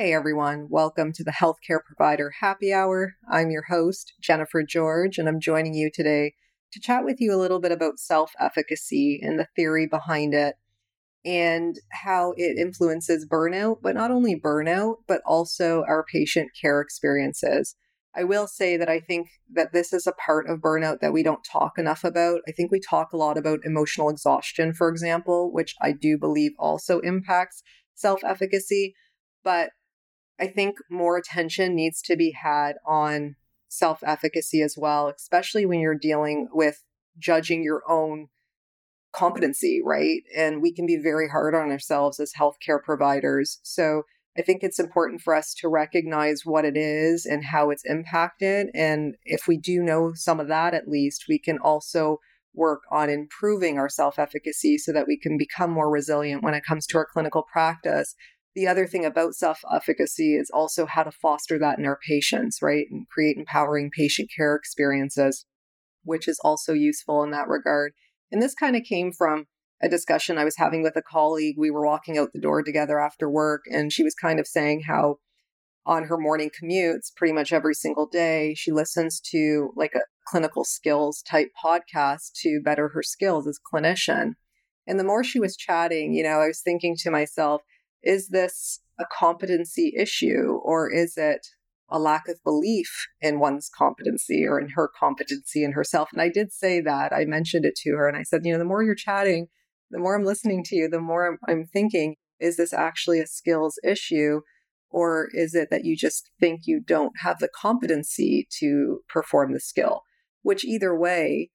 Hey everyone, welcome to the Healthcare Provider Happy Hour. I'm your host, Jennifer George, and I'm joining you today to chat with you a little bit about self efficacy and the theory behind it and how it influences burnout, but not only burnout, but also our patient care experiences. I will say that I think that this is a part of burnout that we don't talk enough about. I think we talk a lot about emotional exhaustion, for example, which I do believe also impacts self efficacy. But I think more attention needs to be had on self efficacy as well, especially when you're dealing with judging your own competency, right? And we can be very hard on ourselves as healthcare providers. So I think it's important for us to recognize what it is and how it's impacted. And if we do know some of that, at least, we can also work on improving our self efficacy so that we can become more resilient when it comes to our clinical practice the other thing about self efficacy is also how to foster that in our patients, right? And create empowering patient care experiences, which is also useful in that regard. And this kind of came from a discussion I was having with a colleague. We were walking out the door together after work, and she was kind of saying how on her morning commutes, pretty much every single day, she listens to like a clinical skills type podcast to better her skills as clinician. And the more she was chatting, you know, I was thinking to myself, is this a competency issue or is it a lack of belief in one's competency or in her competency in herself? And I did say that. I mentioned it to her and I said, you know, the more you're chatting, the more I'm listening to you, the more I'm, I'm thinking, is this actually a skills issue? Or is it that you just think you don't have the competency to perform the skill? Which either way,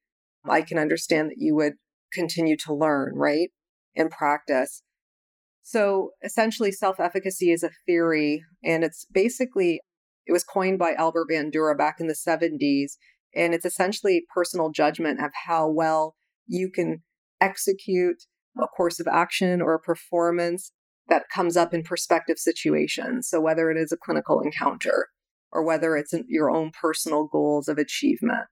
I can understand that you would continue to learn, right? And practice. So essentially, self efficacy is a theory, and it's basically, it was coined by Albert Bandura back in the 70s. And it's essentially personal judgment of how well you can execute a course of action or a performance that comes up in prospective situations. So, whether it is a clinical encounter or whether it's your own personal goals of achievement.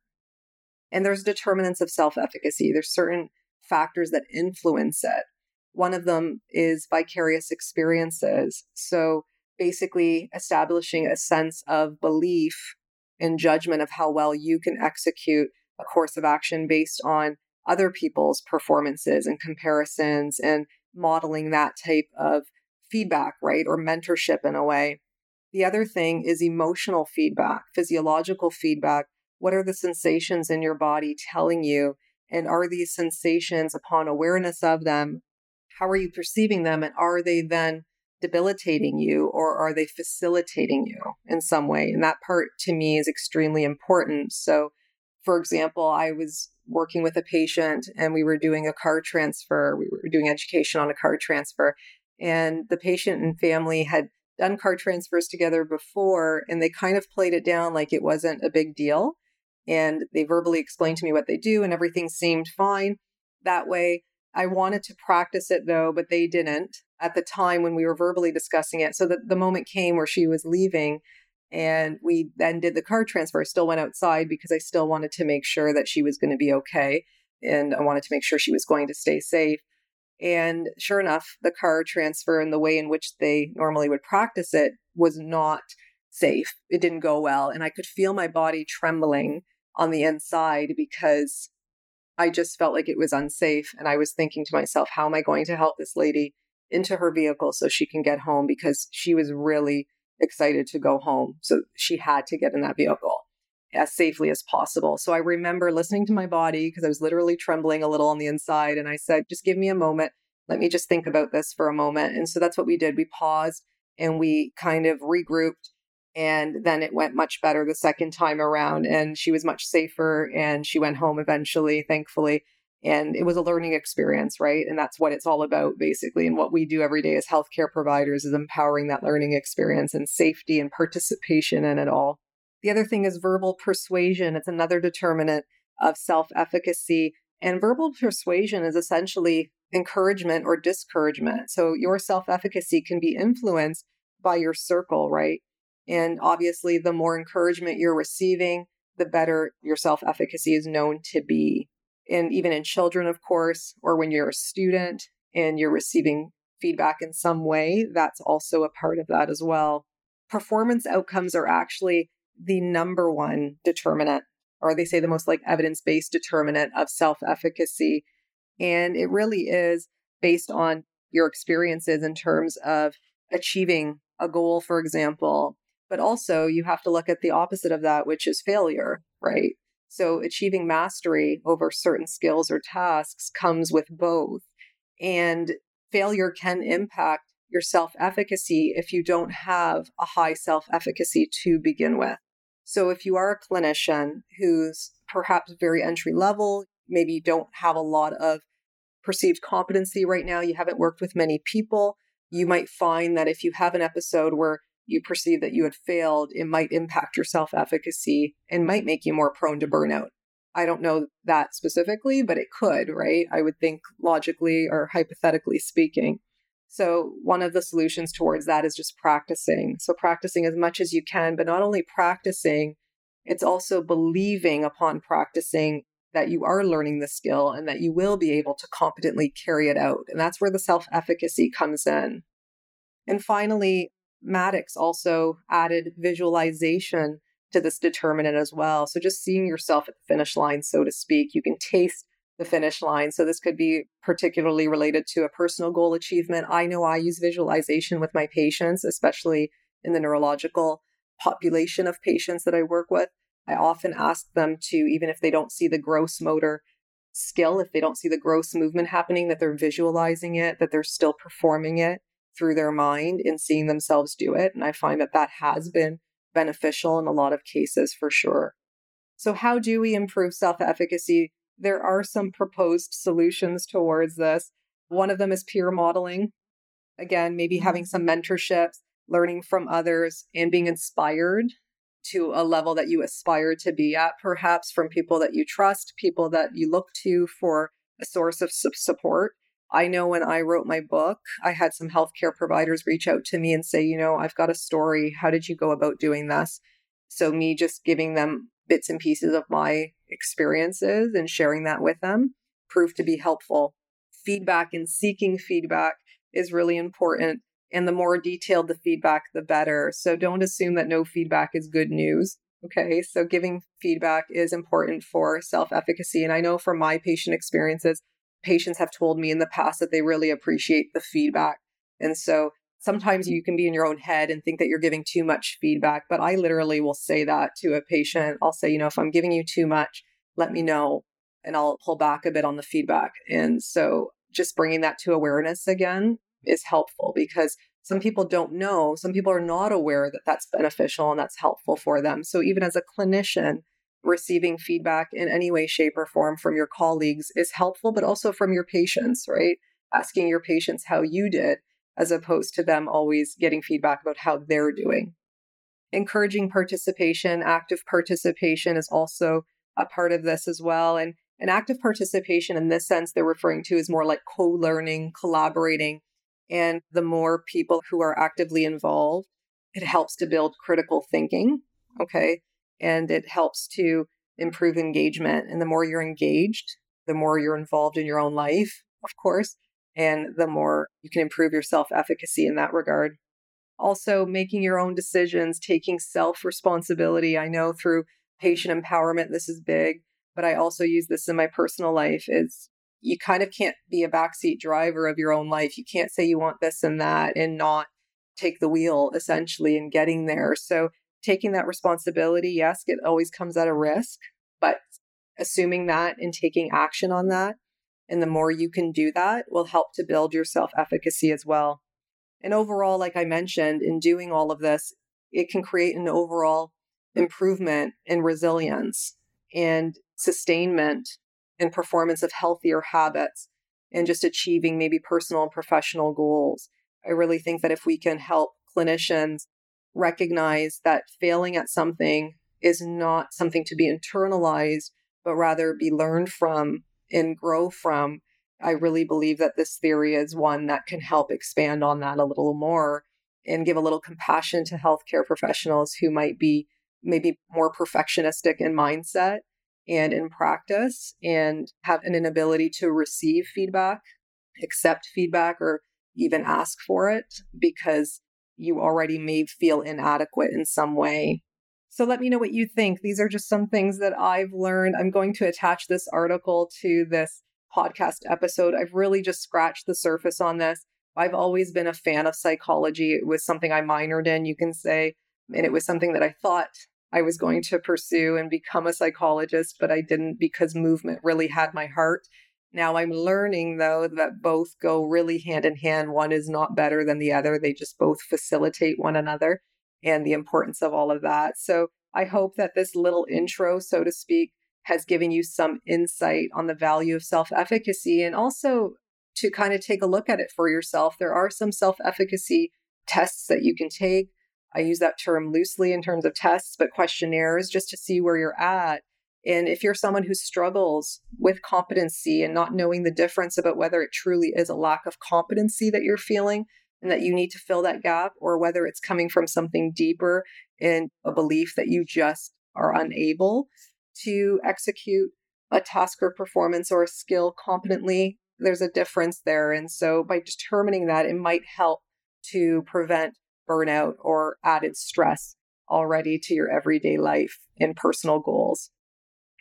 And there's determinants of self efficacy, there's certain factors that influence it. One of them is vicarious experiences. So basically, establishing a sense of belief and judgment of how well you can execute a course of action based on other people's performances and comparisons and modeling that type of feedback, right? Or mentorship in a way. The other thing is emotional feedback, physiological feedback. What are the sensations in your body telling you? And are these sensations, upon awareness of them, how are you perceiving them? And are they then debilitating you or are they facilitating you in some way? And that part to me is extremely important. So, for example, I was working with a patient and we were doing a car transfer. We were doing education on a car transfer. And the patient and family had done car transfers together before and they kind of played it down like it wasn't a big deal. And they verbally explained to me what they do and everything seemed fine that way. I wanted to practice it though, but they didn't at the time when we were verbally discussing it. So that the moment came where she was leaving and we then did the car transfer. I still went outside because I still wanted to make sure that she was going to be okay. And I wanted to make sure she was going to stay safe. And sure enough, the car transfer and the way in which they normally would practice it was not safe. It didn't go well. And I could feel my body trembling on the inside because I just felt like it was unsafe. And I was thinking to myself, how am I going to help this lady into her vehicle so she can get home? Because she was really excited to go home. So she had to get in that vehicle as safely as possible. So I remember listening to my body because I was literally trembling a little on the inside. And I said, just give me a moment. Let me just think about this for a moment. And so that's what we did. We paused and we kind of regrouped and then it went much better the second time around, and she was much safer and she went home eventually, thankfully. And it was a learning experience, right? And that's what it's all about, basically. And what we do every day as healthcare providers is empowering that learning experience and safety and participation in it all. The other thing is verbal persuasion. It's another determinant of self efficacy. And verbal persuasion is essentially encouragement or discouragement. So your self efficacy can be influenced by your circle, right? And obviously, the more encouragement you're receiving, the better your self efficacy is known to be. And even in children, of course, or when you're a student and you're receiving feedback in some way, that's also a part of that as well. Performance outcomes are actually the number one determinant, or they say the most like evidence based determinant of self efficacy. And it really is based on your experiences in terms of achieving a goal, for example, but also, you have to look at the opposite of that, which is failure, right? So, achieving mastery over certain skills or tasks comes with both. And failure can impact your self efficacy if you don't have a high self efficacy to begin with. So, if you are a clinician who's perhaps very entry level, maybe you don't have a lot of perceived competency right now, you haven't worked with many people, you might find that if you have an episode where you perceive that you had failed, it might impact your self efficacy and might make you more prone to burnout. I don't know that specifically, but it could, right? I would think logically or hypothetically speaking. So, one of the solutions towards that is just practicing. So, practicing as much as you can, but not only practicing, it's also believing upon practicing that you are learning the skill and that you will be able to competently carry it out. And that's where the self efficacy comes in. And finally, Maddux also added visualization to this determinant as well. So just seeing yourself at the finish line, so to speak, you can taste the finish line. So this could be particularly related to a personal goal achievement. I know I use visualization with my patients, especially in the neurological population of patients that I work with. I often ask them to, even if they don't see the gross motor skill, if they don't see the gross movement happening, that they're visualizing it, that they're still performing it through their mind and seeing themselves do it. And I find that that has been beneficial in a lot of cases for sure. So, how do we improve self efficacy? There are some proposed solutions towards this. One of them is peer modeling. Again, maybe mm-hmm. having some mentorships, learning from others, and being inspired to a level that you aspire to be at, perhaps from people that you trust, people that you look to for a source of support. I know when I wrote my book, I had some healthcare providers reach out to me and say, you know, I've got a story. How did you go about doing this? So, me just giving them bits and pieces of my experiences and sharing that with them proved to be helpful. Feedback and seeking feedback is really important. And the more detailed the feedback, the better. So, don't assume that no feedback is good news. Okay. So, giving feedback is important for self efficacy. And I know from my patient experiences, patients have told me in the past that they really appreciate the feedback. And so sometimes mm-hmm. you can be in your own head and think that you're giving too much feedback, but I literally will say that to a patient. I'll say, you know, if I'm giving you too much, let me know and I'll pull back a bit on the feedback. And so just bringing that to awareness again is helpful because some people don't know. Some people are not aware that that's beneficial and that's helpful for them. So, even as a clinician, receiving feedback in any way, shape, or form from your colleagues is helpful, but also from your patients, right? Asking your patients how you did, as opposed to them always getting feedback about how they're doing. Encouraging participation, active participation is also a part of this as well. And an active participation in this sense they're referring to is more like co learning, collaborating. And the more people who are actively involved, it helps to build critical thinking. Okay. And it helps to improve engagement. And the more you're engaged, the more you're involved in your own life, of course, and the more you can improve your self efficacy in that regard. Also, making your own decisions, taking self responsibility. I know through patient empowerment, this is big but I also use this in my personal life is you kind of can't be a backseat driver of your own life. You can't say you want this and that and not take the wheel essentially in getting there. So taking that responsibility, yes, it always comes at a risk, but assuming that and taking action on that and the more you can do that will help to build your self efficacy as well. And overall, like I mentioned, in doing all of this, it can create an overall improvement in resilience and sustainment and performance of healthier habits and just achieving maybe personal and professional goals. I really think that if we can help clinicians recognize that failing at something is not something to be internalized, but rather be learned from and grow from, I really believe that this theory is one that can help expand on that a little more and give a little compassion to healthcare professionals who might be maybe more perfectionistic in mindset and in practice and have an inability to receive feedback, accept feedback, or even ask for it because you already may feel inadequate in some way. So let me know what you think. These are just some things that I've learned. I'm going to attach this article to this podcast episode. I've really just scratched the surface on this. I've always been a fan of psychology. It was something I minored in, you can say, and it was something that I thought I was going to pursue and become a psychologist, but I didn't because movement really had my heart. Now I'm learning though that both go really hand in hand. One is not better than the other. They just both facilitate one another and the importance of all of that. So I hope that this little intro, so to speak, has given you some insight on the value of self efficacy and also to kind of take a look at it for yourself. There are some self efficacy tests that you can take. I use that term loosely in terms of tests, but questionnaires just to see where you're at. And if you're someone who struggles with competency and not knowing the difference about whether it truly is a lack of competency that you're feeling and that you need to fill that gap, or whether it's coming from something deeper in a belief that you just are unable to execute a task or performance or a skill competently, there's a difference there. And so by determining that, it might help to prevent burnout or added stress already to your everyday life and personal goals.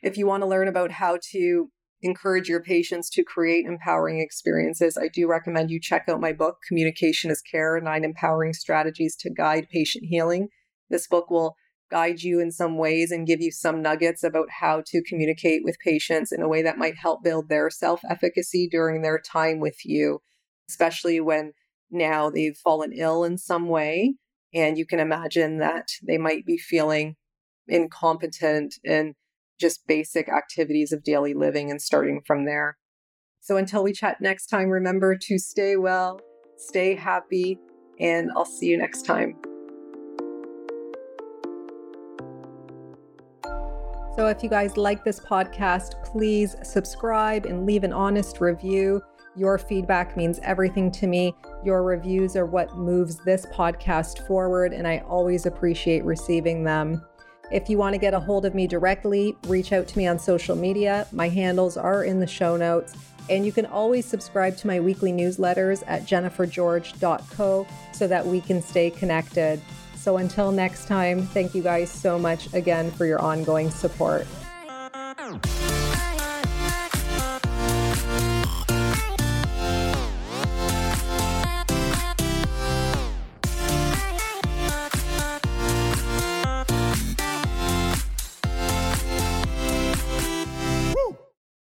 If you want to learn about how to encourage your patients to create empowering experiences, I do recommend you check out my book, Communication is Care Nine Empowering Strategies to Guide Patient Healing. This book will guide you in some ways and give you some nuggets about how to communicate with patients in a way that might help build their self efficacy during their time with you, especially when now they've fallen ill in some way. And you can imagine that they might be feeling incompetent in just basic activities of daily living and starting from there. So until we chat next time, remember to stay well, stay happy, and I'll see you next time. So, if you guys like this podcast, please subscribe and leave an honest review. Your feedback means everything to me. Your reviews are what moves this podcast forward, and I always appreciate receiving them. If you want to get a hold of me directly, reach out to me on social media. My handles are in the show notes. And you can always subscribe to my weekly newsletters at jennifergeorge.co so that we can stay connected. So until next time, thank you guys so much again for your ongoing support.